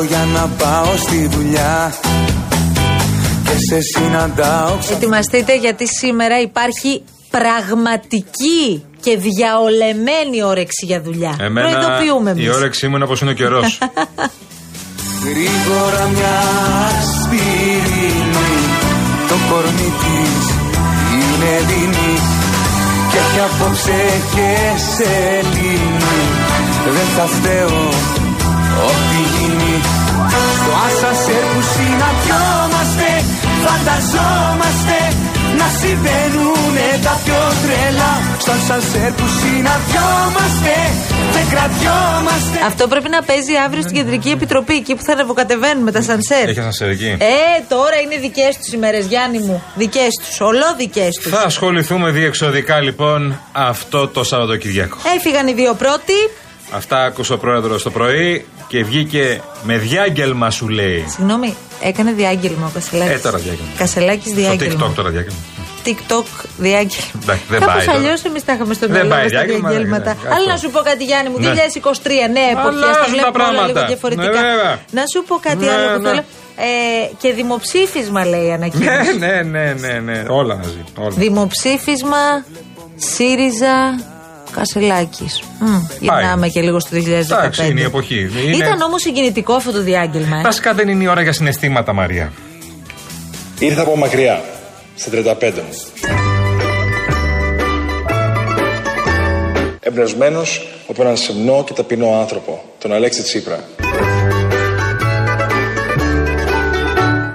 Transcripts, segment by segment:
Φεύγω για να πάω στη δουλειά και σε συναντάω Ετοιμαστείτε γιατί σήμερα υπάρχει πραγματική και διαολεμένη όρεξη για δουλειά. Προειδοποιούμε εμείς. η όρεξή μου είναι όπως είναι ο καιρός. Γρήγορα μια σπίρινη Το κορμί της είναι δεινή Και έχει απόψε και σελήνη Δεν θα φταίω ό,τι γίνει Στο άσασερ που συναντιόμαστε Φανταζόμαστε να συμβαίνουνε τα πιο τρελά Στο άσασερ που συναντιόμαστε Δεν κρατιόμαστε Αυτό πρέπει να παίζει αύριο στην Κεντρική Επιτροπή, εκεί που θα ανεβοκατεβαίνουμε τα σανσέρ. Έχει ασανσέρ εκεί. Ε, τώρα είναι δικές τους ημέρε, Γιάννη μου. Δικές τους. Ολό δικές τους. Θα ασχοληθούμε διεξοδικά λοιπόν αυτό το Σαββατοκυριακό. Έφυγαν οι δύο πρώτοι. Αυτά άκουσε ο πρόεδρος το πρωί και βγήκε με διάγγελμα σου λέει. Συγγνώμη, έκανε διάγγελμα ο Κασελάκης. Ε, τώρα διάγγελμα. Κασελάκης Στο διάγγελμα. TikTok τώρα διάγγελμα. TikTok διάγγελμα. Εντάξει, δεν Κάπως πάει τώρα. αλλιώς εμείς τα είχαμε στο Δεν μυαλό πάει μας τα διάγγελμα, διαγγέλματα. ναι, Αλλά αυτό. να σου πω κάτι, Γιάννη μου, 2023, Ναι. ναι, εποχές, τα Αλλάζουν τα βλέπουμε όλα λίγο πράγματα. διαφορετικά. Ναι, βέβαια. Να σου πω κάτι Ναι, άλλο που ναι. θέλω. Ε, και δημοψήφισμα λέει η Ναι, ανακοίνωση. ναι, ναι, ναι, ναι. Όλα μαζί. Όλα. Δημοψήφισμα ΣΥΡΙΖΑ Κασελάκης. Γυρνάμε και λίγο στο 2015. Εντάξει, είναι η εποχή. Είναι- Ήταν όμως συγκινητικό αυτό το διάγγελμα. Ε. Βασικά δεν είναι η ώρα για συναισθήματα, Μαρία. Ήρθα από μακριά, στα 35 μου. Εμπνευσμένος από έναν σεμνό και ταπεινό άνθρωπο, τον Αλέξη Τσίπρα.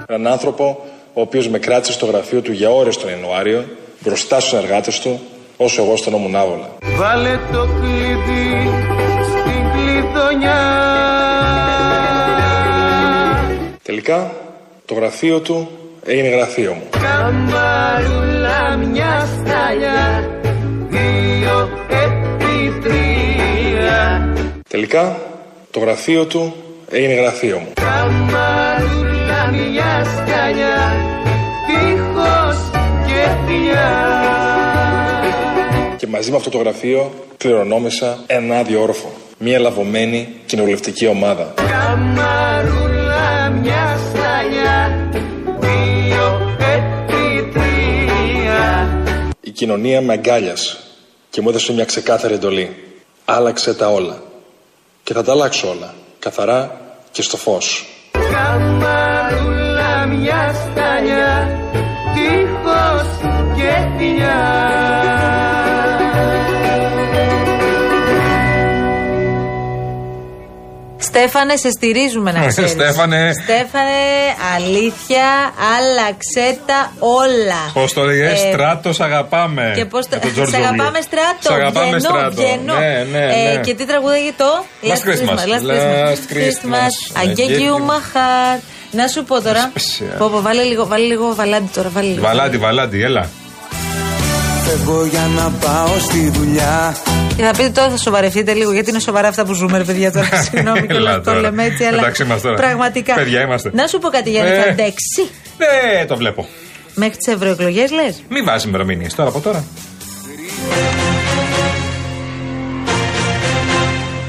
Έναν άνθρωπο ο οποίος με κράτησε στο γραφείο του για ώρες τον Ιανουάριο, μπροστά στους εργάτες του, όσο εγώ στον ώμουν άβολα. Βάλε το κλειδί στην κλειδονιά Τελικά, το γραφείο του έγινε γραφείο μου. Καμαρούλα μια σταλιά Δύο επί τρία Τελικά, το γραφείο του έγινε γραφείο μου. Καμαρούλα μια σταλιά Τείχος και φιλιά Και μαζί με αυτό το γραφείο κληρονόμησα ένα άδειο όροφο. Μια λαβωμένη κοινοβουλευτική ομάδα. Καμαρούλα μια σταλιά Δύο επί τρία Η κοινωνία με αγκάλιασε και μου έδωσε μια ξεκάθαρη εντολή. Άλλαξε τα όλα. Και θα τα αλλάξω όλα. Καθαρά και στο φως. Καμαρούλα μια σταλιά Τείχος και φιλιά Στέφανε, σε στηρίζουμε να ξέρεις. Στέφανε. Στέφανε, αλήθεια, άλλαξε τα όλα. Πώς το λέγε, Ε, στράτος αγαπάμε. Και πώς το. Με τον Σε Τζορτζούλιο. αγαπάμε στράτο. Σε αγαπάμε βγαίνω, στράτο. βγαίνω. Ναι, ναι, Ε, ναι. και τι τραγουδάγε το; Last Christmas. Last Last Christmas. Christmas. I gave you my heart. Να σου πω τώρα. Special. Πω, πω, βάλε λίγο, βάλε λίγο βαλάντι τώρα. Βάλε λίγο. Βαλάντι, βαλάντι, έλα. Φεύγω για να πάω στη δουλειά Και θα πείτε τώρα θα σοβαρευτείτε λίγο, γιατί είναι σοβαρά αυτά που ζούμε, ρε παιδιά. Τώρα συγγνώμη και Έλα το τώρα. λέμε έτσι, αλλά. Εντάξει είμαστε τώρα. Πραγματικά. Παιδιά είμαστε. Να σου πω κάτι, Γιάννη, Ε. θα αντέξει. Ναι, το βλέπω. Μέχρι τις ευρωεκλογές, λες; Μην βάζεις ημερομηνίες τώρα από τώρα.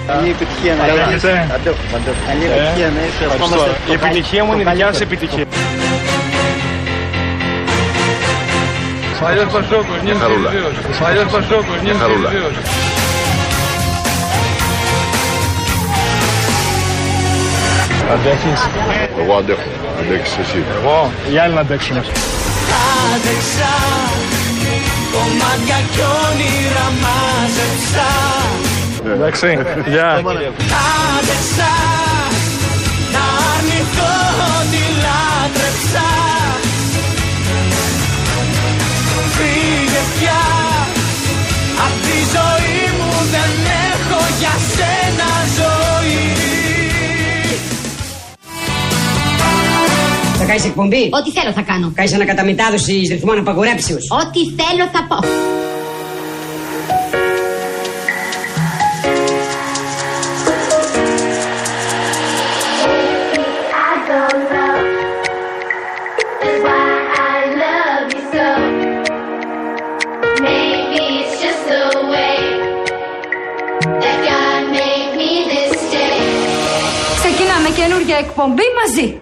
Καλή επιτυχία να είσαι. Αντέχουμε, αντέχουμε. Καλή επιτυχία να είσαι. Ευχόμαστε Η επιτυχία μου είναι η δικιά σα επιτυχία. Παλιός Πασόκος, νιώθει βεβαίως. Παλιός Πασόκος, νιώθει βεβαίως. Αντέχεις; Εγώ αντέχω. Αντέχεις εσύ. Εγώ. Οι άλλοι να αντέξουν. Άντεξα Κομμάτια κι όνειρα μάζεψα Εντάξει. Γεια. Άντεξα κάνει εκπομπή; Ό,τι θέλω θα κάνω. Κάνει ανακαταμετάδοση ρυθμών απαγορέψεως; Ό,τι θέλω θα πω. Ξεκινά. Ξεκινάμε καινούργια εκπομπή μαζί.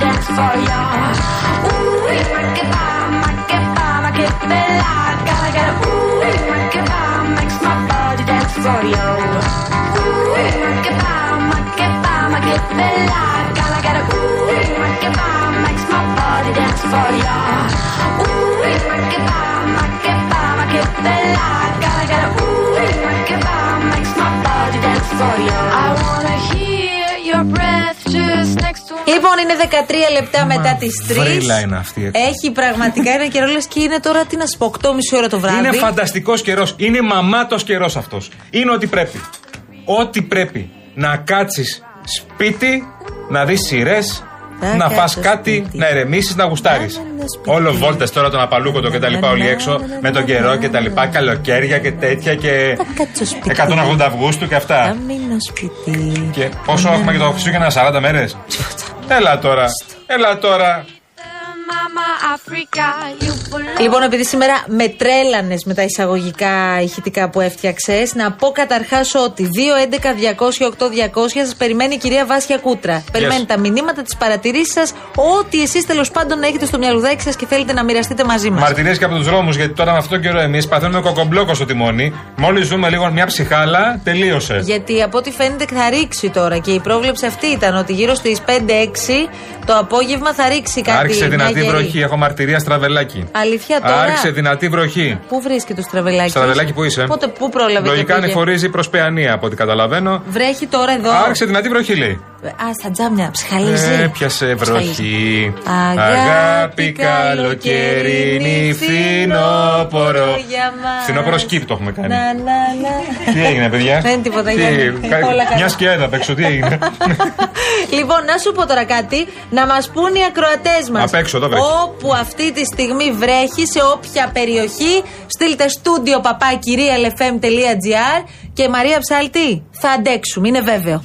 dance for ya. Ooh, make it pop, make it pop, make it bella. Gotta get a ooh, make it pop, makes my body dance for you. Ooh, make it είναι 13 λεπτά μετά τις 3. βρύλα είναι αυτή έξω. Έχει πραγματικά ένα καιρό, λες και είναι τώρα τι να σου πω, 8.30 ώρα το βράδυ. Είναι φανταστικός καιρός. Είναι μαμάτος καιρός αυτός. Είναι ό,τι πρέπει. Ό,τι πρέπει. Να κάτσεις σπίτι, να δεις σειρές, Θα να φας κάτσω κάτι, σπίτι. να ηρεμήσει, να γουστάρεις. Να, να, να, σπίτι. Όλο βόλτες τώρα τον απαλούκοτο και τα λοιπά όλοι έξω με τον καιρό και τα λοιπά, καλοκαίρια και τέτοια και Θα κάτσω σπίτι. 180 Αυγούστου και Θα αυτά. μείνω σπίτι. Και πόσο Να, έχουμε και το να, Χριστούγεννα, 40 μέρες; Έλα τώρα, έλα τώρα. Λοιπόν, επειδή σήμερα με τρέλανες με τα εισαγωγικά ηχητικά που έφτιαξες, να πω καταρχάς ότι 2.11.200.8.200 σας περιμένει η κυρία Βάσια Κούτρα. Περιμένει τα μηνύματα, τι παρατηρήσει σας, ό,τι εσείς τέλος πάντων έχετε στο μυαλουδάκι σας και θέλετε να μοιραστείτε μαζί μας. Μαρτυρίε και από τους δρόμους, γιατί τώρα με αυτόν τον καιρό εμείς παθαίνουμε κοκομπλόκο στο τιμόνι. Μόλις ζούμε λίγο μια ψυχάλα, τελείωσε. Γιατί από ό,τι φαίνεται θα ρίξει τώρα και η πρόβλεψη αυτή ήταν ότι γύρω στις 5-6 το απόγευμα θα ρίξει κάτι. Άρχισε μια δυνατή γερή. Βροχή. Έχω μαρτυρία στραβελάκι. Αλήθεια τώρα; Άρχισε δυνατή βροχή. Πού βρίσκει το στραβελάκι; Στραβελάκι που είσαι; Πότε, πού πρόλαβε Λογικά και πήγε; ανηφορίζει προς Παιανία από ό,τι καταλαβαίνω. Βρέχει τώρα εδώ. Άρχισε δυνατή βροχή, λέει. Α, στα τζάμια, ψυχαλίζει. Έπιασε βροχή. Αγάπη καλοκαιρινή, φθινόπορο για μας. Φθινόπορο σκύπ το έχουμε κάνει. Να, να, να. Τι έγινε, παιδιά; Δεν τίποτα, Τι, Γιάννη. κα- Όλα καλά. Μια σκιάδα απ' έξω, τι έγινε; Λοιπόν, να σου πω τώρα κάτι. Να μας πούν οι ακροατές μας. Απ' έξω, εδώ βρέχει. Όπου αυτή τη στιγμή βρέχει, σε όποια περιοχή, στείλτε στούντιο παπάκι realfm.gr και Μαρία Ψάλτη, θα αντέξουμε, είναι βέβαιο.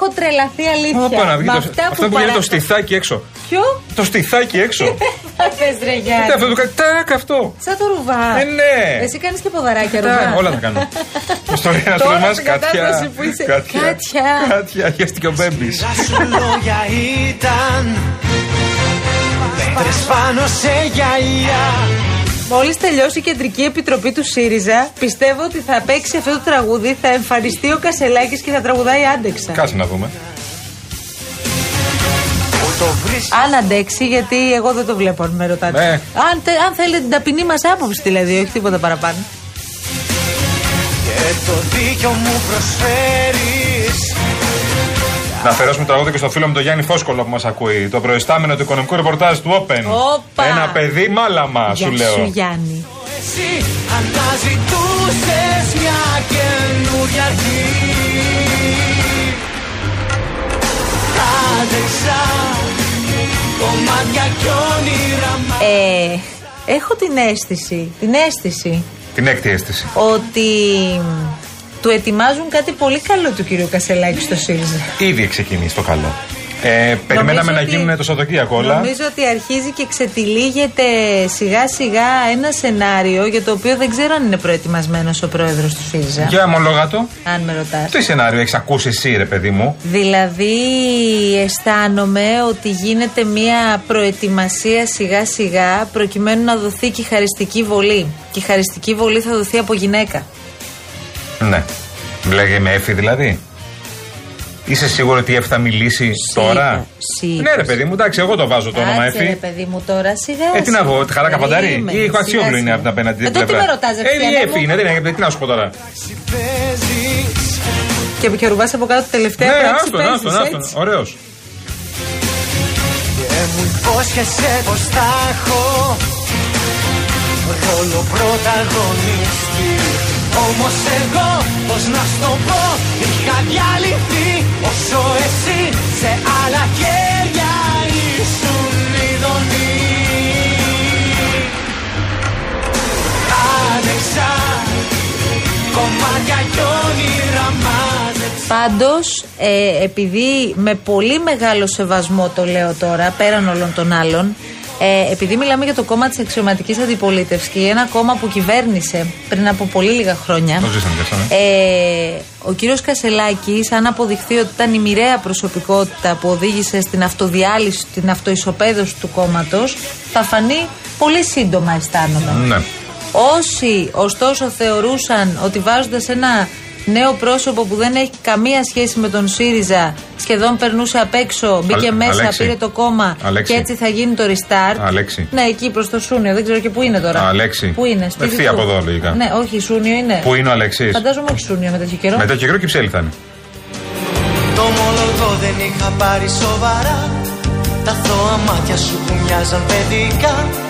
Έχω τρελαθεί αλήθεια. Όπα, να βγει Με το- αυτά Αυτό που παρα- γίνεται το στιθάκι έξω. Ποιο; Το στιθάκι έξω. Θα θες, ρε Γιάννη; Τι αυτό του κάνει. Τάκ αυτό. Σαν το ρουβά. Ε, ναι. Εσύ κάνεις και ποδαράκια Τα- ρουβά. Όλα θα κάνω. Πώ το λέει ένας Τώρα φίλο μα, στην κατάσταση που είσαι. Κάτια. Κάτια, χαίστηκε ο Μπέμπη. σου λόγια ήταν Πέτρες πάνω σε γυαλιά Μόλις τελειώσει η κεντρική επιτροπή του ΣΥΡΙΖΑ, πιστεύω ότι θα παίξει αυτό το τραγούδι, θα εμφανιστεί ο Κασελάκης και θα τραγουδάει άντεξα. Κάτσε να δούμε. Αν αντέξει, γιατί εγώ δεν το βλέπω αν με ρωτάτε. Ναι. Αν, τε- αν θέλετε την ταπεινή μας άποψη δηλαδή, όχι τίποτα παραπάνω. Και το δίκιο μου προσφέρεις Να αφιερώσουμε το τραγούδι και στο φίλο μου τον Γιάννη Φόσκολο που μας ακούει. Το προϊστάμενο του οικονομικού ρεπορτάζ του Open. Όπα. Ένα παιδί μάλαμα, σου Γεια σου λέω. Γιάννη. Εσύ αναζητούσες μια καινούργια αρχή Άντεξα κομμάτια κι όνειρα μα Ε, έχω την αίσθηση, την αίσθηση Την έκτη αίσθηση. ότι του ετοιμάζουν κάτι πολύ καλό του κυρίου Κασελάκη στο ΣΥΡΙΖΑ. Ήδη έχει ξεκινήσει το καλό. Ε, περιμέναμε να ότι- γίνουν το Σαββατοκύριακο όλα. Νομίζω ότι αρχίζει και ξετυλίγεται σιγά σιγά ένα σενάριο για το οποίο δεν ξέρω αν είναι προετοιμασμένος ο πρόεδρος του ΣΥΡΙΖΑ. Για ομολόγατο. Αν με ρωτάς. Τι σενάριο έχεις ακούσει εσύ, ρε παιδί μου; Δηλαδή αισθάνομαι ότι γίνεται μια προετοιμασία σιγά σιγά προκειμένου να δοθεί και η χαριστική βολή. Και η χαριστική βολή θα δοθεί από γυναίκα. Ναι. Λέγε με έφη δηλαδή. Είσαι σίγουρο ότι η Εφη θα μιλήσει τώρα; σίγουρα. Ναι, ρε παιδί μου, εντάξει, εγώ το βάζω το όνομα Κάτσε, ρε Εφη. παιδί μου τώρα, σιγά. Ε, τι να σιγά. πω, τη χαρά καφαντάρι. Περίμενε, Ή η Χατσιόγλου σιγά, είναι σιγά. από την απέναντι Ε, τότε τι με ρωτάς, ρε Ε, η Χριστιανέ Εφη μου. είναι, δεν είναι, τι να σου πω τώρα. Και, και ρουβάς από κάτω τελευταία Ναι, πράξη άστον, παίζεις, άστον, άστον. έτσι. Ωραίος. Και μου υπόσχεσαι πως θα έχω Ρόλο πρωταγωνιστή Όμως εγώ πως να στο πω Είχα διαλυθεί όσο εσύ Σε άλλα χέρια ήσουν ειδονή Άνοιξα Κομμάτια κι όνειρα μάζεψα. Πάντως, ε, επειδή με πολύ μεγάλο σεβασμό το λέω τώρα, πέραν όλων των άλλων, ε, επειδή μιλάμε για το κόμμα της αξιωματικής αντιπολίτευσης και για ένα κόμμα που κυβέρνησε πριν από πολύ λίγα χρόνια. Το ζήσαμε κι αυτό, ναι. Ε, ο κύριος Κασελάκης αν αποδειχθεί ότι ήταν η μοιραία προσωπικότητα που οδήγησε στην αυτοδιάλυση, στην αυτοισοπαίδωση του κόμματος θα φανεί πολύ σύντομα αισθάνομαι. Ναι. Όσοι ωστόσο θεωρούσαν ότι βάζοντας ένα νέο πρόσωπο που δεν έχει καμία σχέση με τον ΣΥΡΙΖΑ σχεδόν περνούσε απ' έξω, μπήκε Αλ- μέσα, Αλέξη. πήρε το κόμμα Αλέξη. και έτσι θα γίνει το restart. Αλέξη. Ναι, εκεί προς το Σούνιο, δεν ξέρω και πού είναι τώρα. Αλέξη. Πού είναι, στη Ευθεία Βυθού. από εδώ, λογικά. Ναι, όχι, Σούνιο είναι. Πού είναι ο Αλέξης; Φαντάζομαι όχι Σούνιο με τέτοιο καιρό. Μετά και καιρό κυψέλη θα είναι. Το ομολογώ δεν είχα πάρει σοβαρά Τα θώα μάτια σου που μοιάζαν παιδικά Το ομολογώ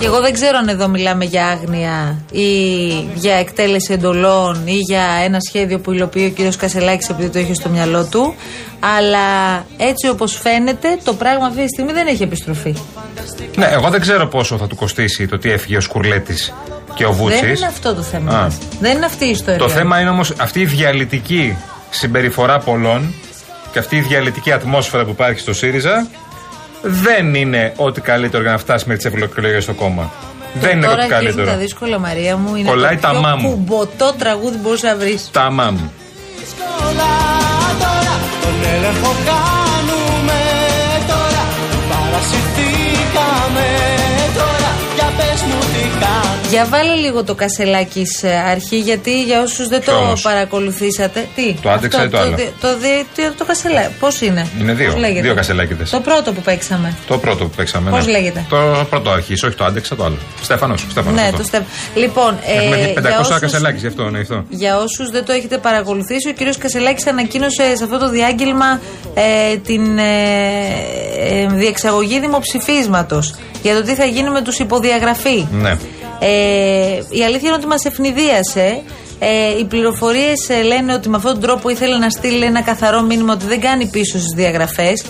Και εγώ δεν ξέρω αν εδώ μιλάμε για άγνοια ή για εκτέλεση εντολών ή για ένα σχέδιο που υλοποιεί ο κύριος Κασελάκης επειδή το έχει στο μυαλό του. Αλλά έτσι όπως φαίνεται, το πράγμα αυτή τη στιγμή δεν έχει επιστροφή. Ναι, εγώ δεν ξέρω πόσο θα του κοστίσει το τι έφυγε ο Σκουρλέτης και ο Βούτσης. Δεν είναι αυτό το θέμα. Α. μας. Δεν είναι αυτή η ιστορία. Το θέμα είναι όμως αυτή η διαλυτική συμπεριφορά πολλών και αυτή η διαλυτική ατμόσφαιρα που υπάρχει στο ΣΥΡΙΖΑ δεν είναι ό,τι καλύτερο για να φτάσει με τι εκλογέ στο κόμμα. Και δεν είναι τώρα ό,τι αρχίζουν καλύτερο. τα δύσκολα, Μαρία μου. Είναι Κολλάει το τα πιο μάμ. κουμποτό τραγούδι που μπορούσε να βρεις. Τα μάμ. όλα τώρα Τον έλεγχο Για βάλε λίγο το κασελάκι αρχή, γιατί για όσους δεν Ποιο το όμως; παρακολουθήσατε. Τι, Το άντεξα ή το άλλο; Το, το, το, το κασελάκι. Πώς είναι, Είναι δύο. Πώς λέγεται; Δύο κασελάκιδες. Το πρώτο που παίξαμε. Το πρώτο που παίξαμε. Πώς ναι. λέγεται; Το πρώτο αρχής, όχι το άντεξα, το άλλο. Στέφανος. Στέφανος ναι, αυτό. το στεφ... Λοιπόν, Έχουμε ε, δει 500 για όσους- κασελάκι γι' αυτό, ναι, αυτό. Για όσους δεν το έχετε παρακολουθήσει, ο κύριος Κασελάκης ανακοίνωσε σε αυτό το διάγγελμα ε, την ε, ε, διεξαγωγή δημοψηφίσματος για το τι θα γίνει με τους υποδιαγραφή. Ναι. Ε, η αλήθεια είναι ότι μας ευνηδίασε. Ε, οι πληροφορίες λένε ότι με αυτόν τον τρόπο ήθελε να στείλει ένα καθαρό μήνυμα ότι δεν κάνει πίσω στις διαγραφές.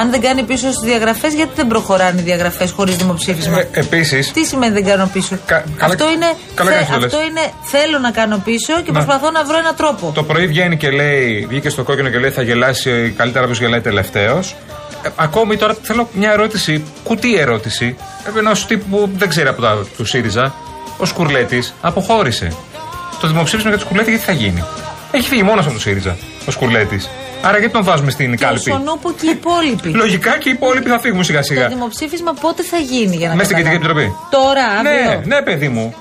Αν δεν κάνει πίσω στις διαγραφές, γιατί δεν προχωράνε οι διαγραφές χωρίς δημοψήφισμα; Ε, Επίσης, Τι σημαίνει δεν κάνω πίσω; Κα- καλά- αυτό είναι, καλά θε- κάνεις και το λες. αυτό είναι θέλω να κάνω πίσω και Να. προσπαθώ να βρω έναν τρόπο. το πρωί βγαίνει και λέει, βγήκε στο κόκκινο και λέει θα γελάσει καλύτερα που γελάει τελευταίος. Ε, ακόμη τώρα θέλω μια ερώτηση, κουτί ερώτηση, ενό τύπου που δεν ξέρει από τα του ΣΥΡΙΖΑ. Ο Σκουρλέτης αποχώρησε. Το δημοψήφισμα για τον Σκουρλέτη γιατί θα γίνει; Έχει φύγει μόνος από το ΣΥΡΙΖΑ ο Σκουρλέτης. Άρα γιατί τον βάζουμε στην Και ο κάλπη; Σονούπο και οι υπόλοιποι. Λογικά και οι υπόλοιποι θα φύγουν σιγά Το σιγά. δημοψήφισμα πότε θα γίνει για να Μέσα στην καταλάβω. Κεντρική Επιτροπή. Τώρα, αύριο. Ναι, ναι, παιδί μου.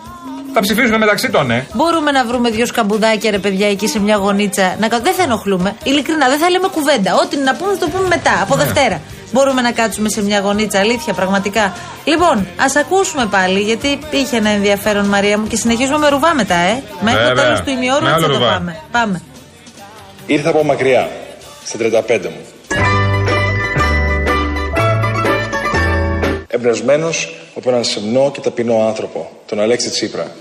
Θα ψηφίσουμε μεταξύ των, ναι. Μπορούμε να βρούμε δύο σκαμπουδάκια ρε παιδιά εκεί σε μια γωνίτσα. Να... κα- Δεν θα ενοχλούμε. Ειλικρινά, δεν θα λέμε κουβέντα. Ό,τι να πούμε θα το πούμε μετά, από Ναι. Δευτέρα. Μπορούμε να κάτσουμε σε μια γωνίτσα, αλήθεια, πραγματικά. Λοιπόν, ας ακούσουμε πάλι, γιατί είχε ένα ενδιαφέρον Μαρία μου και συνεχίζουμε με ρουβά μετά, ε. Μέχρι το Βέβαια. τέλος του ημιώρου Με έτσι άλλο θα το ρουβά. πάμε. Πάμε. Ήρθα από μακριά, στα 35 μου. Εμπνευσμένος από έναν σεμνό και ταπεινό άνθρωπο, τον Αλέξη Τσίπρα.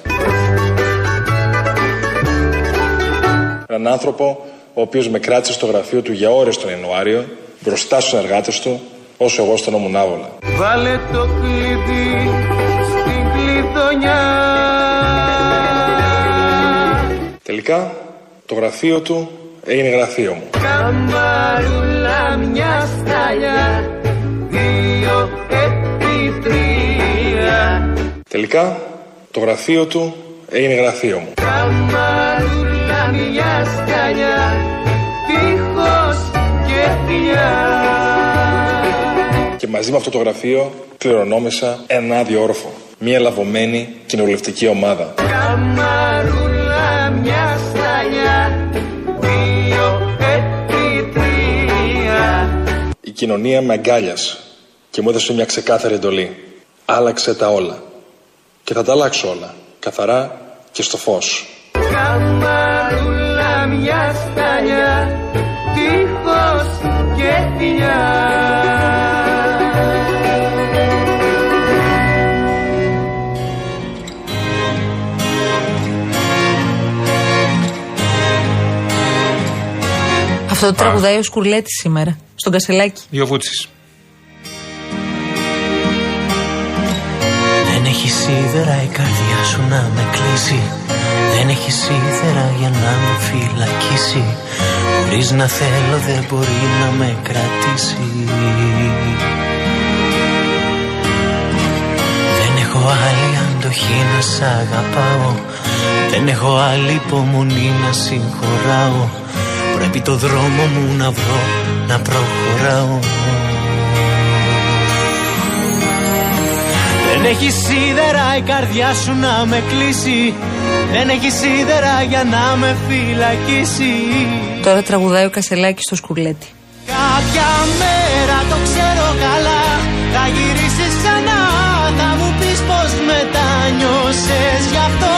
Έναν άνθρωπο ο οποίος με κράτησε στο γραφείο του για ώρες τον Ιανουάριο, μπροστά στους εργάτες του, όσο εγώ στον ήμουν άβολα. Βάλε το κλειδί στην κλειδονιά Τελικά, το γραφείο του έγινε γραφείο μου. Καμπαρούλα μια σταλιά Τελικά, το γραφείο του έγινε γραφείο μου. Καμπαρούλα μια σταλιά Τείχος και φιλιά Και μαζί με αυτό το γραφείο κληρονόμησα ένα άδειο όροφο. Μια λαβωμένη κοινοβουλευτική ομάδα. Καμαρούλα μια σταλιά Δύο επί κοινωνία με αγκάλιασε και μου έδωσε μια ξεκάθαρη εντολή. Άλλαξε τα όλα. Και θα τα αλλάξω όλα. Καθαρά και στο φως. Καμαρούλα μια σταλιά Τείχος και θηλιά Αυτό το τραγουδάει ο Σκουρλέτης σήμερα. Στον Κασελάκι. Ιωβούτση. Δεν έχει σίδερα η καρδιά σου να με κλείσει. Δεν έχει σίδερα για να με φυλακίσει. Χωρίς να θέλω δεν μπορεί να με κρατήσει. Δεν έχω άλλη αντοχή να σ' αγαπάω. Δεν έχω άλλη υπομονή να συγχωράω. Πρέπει το δρόμο μου να βρω να προχωράω Δεν έχει σίδερα η καρδιά σου να με κλείσει. Δεν έχει σίδερα για να με φυλακίσει. Τώρα τραγουδάει ο Κασελάκης στο Σκουρλέτη. Κάποια μέρα το ξέρω καλά. Θα γυρίσεις ξανά Θα μου πεις πως μετάνιωσες Γι' αυτό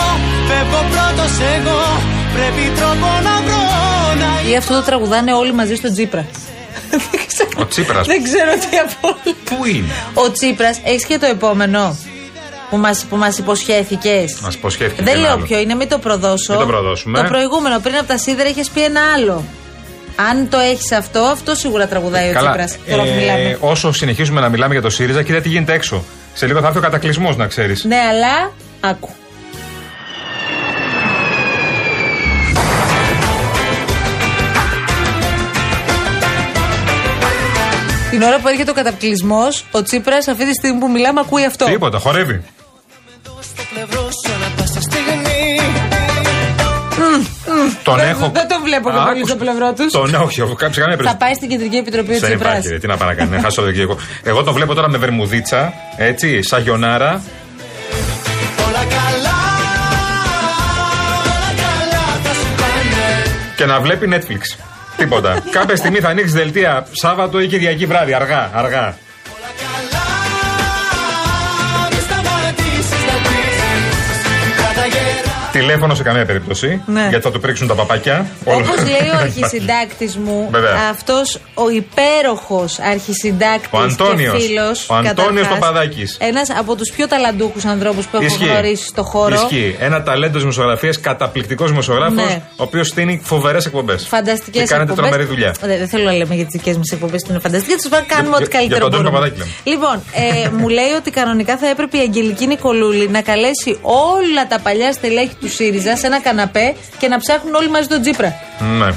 φεύγω πρώτος εγώ. Πρέπει τρόπο να βρω να Ή αυτό το τραγουδάνε όλοι μαζί στο Τζίπρα. Ο Τσίπρας. Δεν ξέρω τι από όλα. Πού είναι; Ο Τσίπρας, έχεις και το επόμενο που μας που μας υποσχέθηκες; Μας υποσχέθηκε. Δεν και ένα λέω άλλο. ποιο είναι, μην το προδώσω. Μην το προδώσουμε. Το προηγούμενο, πριν από τα σίδερα, είχες πει ένα άλλο. Αν το έχεις αυτό, αυτό σίγουρα τραγουδάει ο Καλά. Τσίπρας. Τώρα που μιλάμε. Ε, όσο συνεχίζουμε να μιλάμε για το ΣΥΡΙΖΑ, κοίτα τι γίνεται έξω. Σε λίγο θα έρθει ο κατακλυσμός, να ξέρεις. Ναι, αλλά άκου. Την ώρα που έρχεται ο κατακλυσμό, ο Τσίπρας αυτή τη στιγμή που μιλάμε ακούει αυτό. Τίποτα, χορεύει. στο πλευρό σου ανά πάσα στιγμή Τον Δεν- έχω. δεν το βλέπω και πολύ Άκουσα- στο πλευρό τους. Τον έχω, όχι, σε καμία Θα περίπτωση. πάει στην κεντρική επιτροπή ο Δεν Τσίπρας. υπάρχει, ρε, τι να πάει να κάνει, να χάσω το Κυριακό. Εγώ τον βλέπω τώρα με βερμουδίτσα, έτσι, σαγιονάρα. Όλα καλά Όλα καλά θα σου πάνε και να βλέπει Netflix. Τίποτα. Κάποια στιγμή θα ανοίξεις δελτία Σάββατο ή Κυριακή βράδυ, αργά, αργά. Τηλέφωνο σε καμία περίπτωση. Ναι. Γιατί θα του πρίξουν τα παπάκια. Όπως Όλα- λέει ο Δεν αρχισυντάκτης μου, Βέβαια. αυτός ο υπέροχος αρχισυντάκτης Ο Αντώνιος. και φίλος. Ο Αντώνιος Παπαδάκης. Ένας από τους πιο ταλαντούχους ανθρώπους που έχω Ισχύει. γνωρίσει στο χώρο. Ισχύει. Ένα ταλέντος δημοσιογραφίας, καταπληκτικός δημοσιογράφος, Ναι. ο οποίος στείνει φοβερές εκπομπές. Φανταστικές Και κάνετε εκπομπές. τρομερή δουλειά. Δεν, δεν θέλω να λέμε για τις δικές μας εκπομπές που είναι φανταστικές. Τους κάνουμε Για- ό,τι καλύτερο για τον Αντώνη μπορούμε. Παπαδάκη λέμε. Λοιπόν, ε, μου λέει ότι κανονικά θα έπρεπε η Αγγελική Νικολούλη να καλέσει όλα τα παλιά στελέχη του ΣΥΡΙΖΑ σε ένα καναπέ και να ψάχνουν όλοι μαζί τον Τζίπρα. Ναι.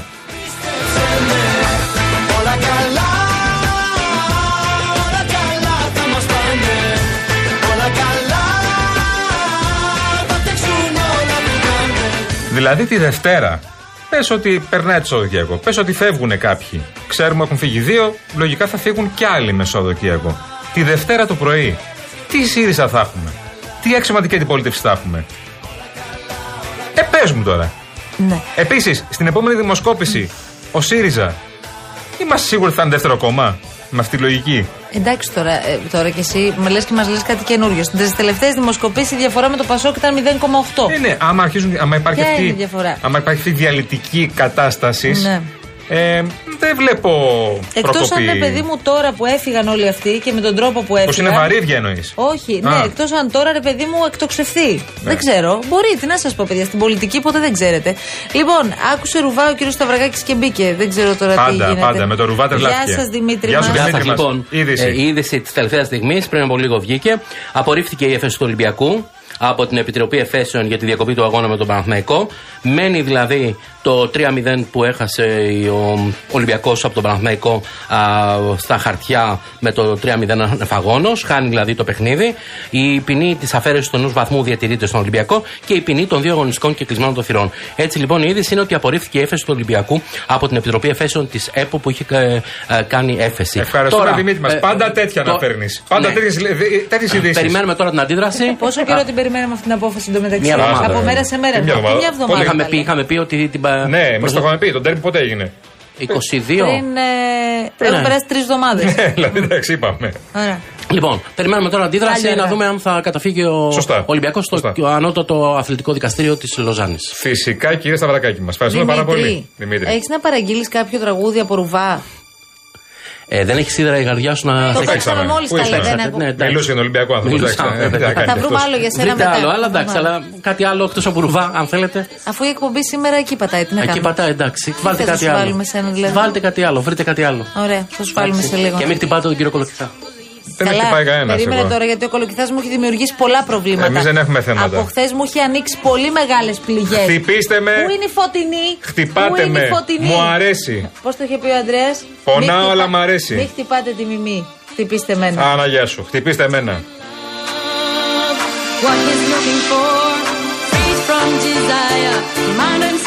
Όλα καλά Όλα καλά θα μας πάνε Όλα καλά Θα φτιάξουν όλα που πάνε Δηλαδή τη Δευτέρα. Πες ότι περνάει το Σαββατοκύριακο. Πες ότι φεύγουν κάποιοι. Ξέρουμε έχουν φύγει δύο, λογικά θα φύγουν κι άλλοι με Σαββατοκύριακο. Τη Δευτέρα το πρωί, τι ΣΥΡΙΖΑ θα έχουμε. Τι αξιωματική αντιπολίτευση θα έχουμε. Ε, πες μου τώρα. Ναι. Επίσης, στην επόμενη δημοσκόπηση, ο ΣΥΡΙΖΑ, είμαστε σίγουροι ότι θα είναι δεύτερο κόμμα. Με αυτή τη λογική; Εντάξει τώρα, ε, τώρα κι εσύ με λες και μας λες κάτι καινούριο. Στι τελευταίες δημοσκοπήσεις η διαφορά με το Πασόκ ήταν 0,8. Ναι, ναι, άμα, αρχίζουν, άμα υπάρχει Ποια αυτή, είναι η διαφορά; άμα υπάρχει αυτή η διαλυτική κατάσταση. Ναι. Ε, δεν βλέπω Εκτός αν προκοπή. είναι παιδί μου τώρα που έφυγαν όλοι αυτοί και με τον τρόπο που έφυγαν. Πως είναι βαρύδια εννοείς. Όχι, Α. ναι, εκτός αν τώρα ρε παιδί μου εκτοξευθεί. Δεν ξέρω. Μπορεί, τι να σας πω, παιδιά. Στην πολιτική ποτέ δεν ξέρετε. Λοιπόν, άκουσε ρουβά ο κύριος Σταυρακάκης και μπήκε. Δεν ξέρω τώρα τι Πάντα, γίνεται. πάντα, με το ρουβά τρελάθηκε. Γεια σας, Δημήτρη. Γεια σου, μας. Γεια Δημήτρη σας, μας. λοιπόν. Είδηση. Ε, η είδηση της τελευταίας στιγμής, πριν από λίγο βγήκε. Απορρίφθηκε η έφεση του Ολυμπιακού από την Επιτροπή Εφέσεων για τη διακοπή του αγώνα με τον Παναθηναϊκό. Μένει δηλαδή το 3-0 που έχασε ο Ολυμπιακός από τον Παναθηναϊκό α, στα χαρτιά με το 3-0 ανεφαγόνος. Χάνει δηλαδή το παιχνίδι. Η ποινή της αφαίρεσης του ενός βαθμού διατηρείται στον Ολυμπιακό και η ποινή των δύο αγωνιστικών και κλεισμένων των θυρών. Έτσι λοιπόν η είδηση είναι ότι απορρίφθηκε η έφεση του Ολυμπιακού από την Επιτροπή Εφέσεων της ΕΠΟ που είχε ε, ε, κάνει έφεση. Ευχαριστούμε, Τώρα, Δημήτρη μας. ε, Πάντα τέτοια το- να φέρνεις. Πάντα ναι. τέτοιες ειδήσεις. Περιμένουμε τώρα την αντίδραση. Πόσο καιρό την περιμένουμε αυτή την απόφαση εντωμεταξύ. Μία εβδομάδα. Από μέρα σε μέρα. Μία Τι εβδομάδα. Μια εβδομάδα. Πολύ. Είχαμε καλέ. πει, είχαμε πει ότι την. πα- Ναι, μας προς- το είχαμε πει. Τον τέρμι πότε έγινε; 22. Πριν. Ε, έχουν περάσει τρεις εβδομάδες. Ναι, δηλαδή εντάξει, είπαμε. Ωραία. Λοιπόν, περιμένουμε τώρα αντίδραση Καλή ώρα. να δούμε αν θα καταφύγει ο Σωστά. Ολυμπιακός στο Σωστά. ανώτατο αθλητικό δικαστήριο της Λοζάνης. Φυσικά, κύριε Σταυρακάκη μας. Ευχαριστούμε πάρα πολύ. Δημήτρη. έχεις να παραγγείλεις κάποιο τραγούδι από ρουβά; Ε, δεν έχεις σίδερα η καρδιά σου να Το σε παίξαμε μόλις Πού τα ήσασταν; λέτε. δεν έχω- Ναι, εντάξει. Μιλούσε για τον Ολυμπιακό άνθρωπο. Μιλούσα, εντάξει, ε, βέβαια. δεν θα κάνει Θα βρούμε αυτός. άλλο για σένα Βρείτε μετά. άλλο, αλλά εντάξει, Πάμε. αλλά κάτι άλλο εκτός από ρουβά, αν θέλετε. Αφού η εκπομπή σήμερα εκεί πατάει, τι να Εκεί κάνουμε; πατάει, εντάξει. Βάλτε θες να κάτι σου άλλο. βάλουμε σένα, δηλαδή; Βάλτε κάτι άλλο, βρείτε κάτι άλλο. Ωραία, θα σου βάλουμε σε λίγο. Και μην χτυπάτε τον κύριο Κολοκυθά. Δεν Καλά, έχει πάει κανένας. Περίμενε εγώ. τώρα γιατί ο κολοκυθάς μου έχει δημιουργήσει πολλά προβλήματα. Εμεί δεν έχουμε θέματα. Από χθες μου έχει ανοίξει πολύ μεγάλες πληγές. Χτυπήστε με. Πού είναι η φωτεινή; Χτυπάτε με. Φωτεινή; Μου αρέσει. Πώς το είχε πει ο Αντρέα. Φωνάω, χτυπά... αλλά μου αρέσει. Μην χτυπάτε τη μιμή. Χτυπήστε μένα. Αναγεια σου. Χτυπήστε μένα. What is looking for, from desire, mind and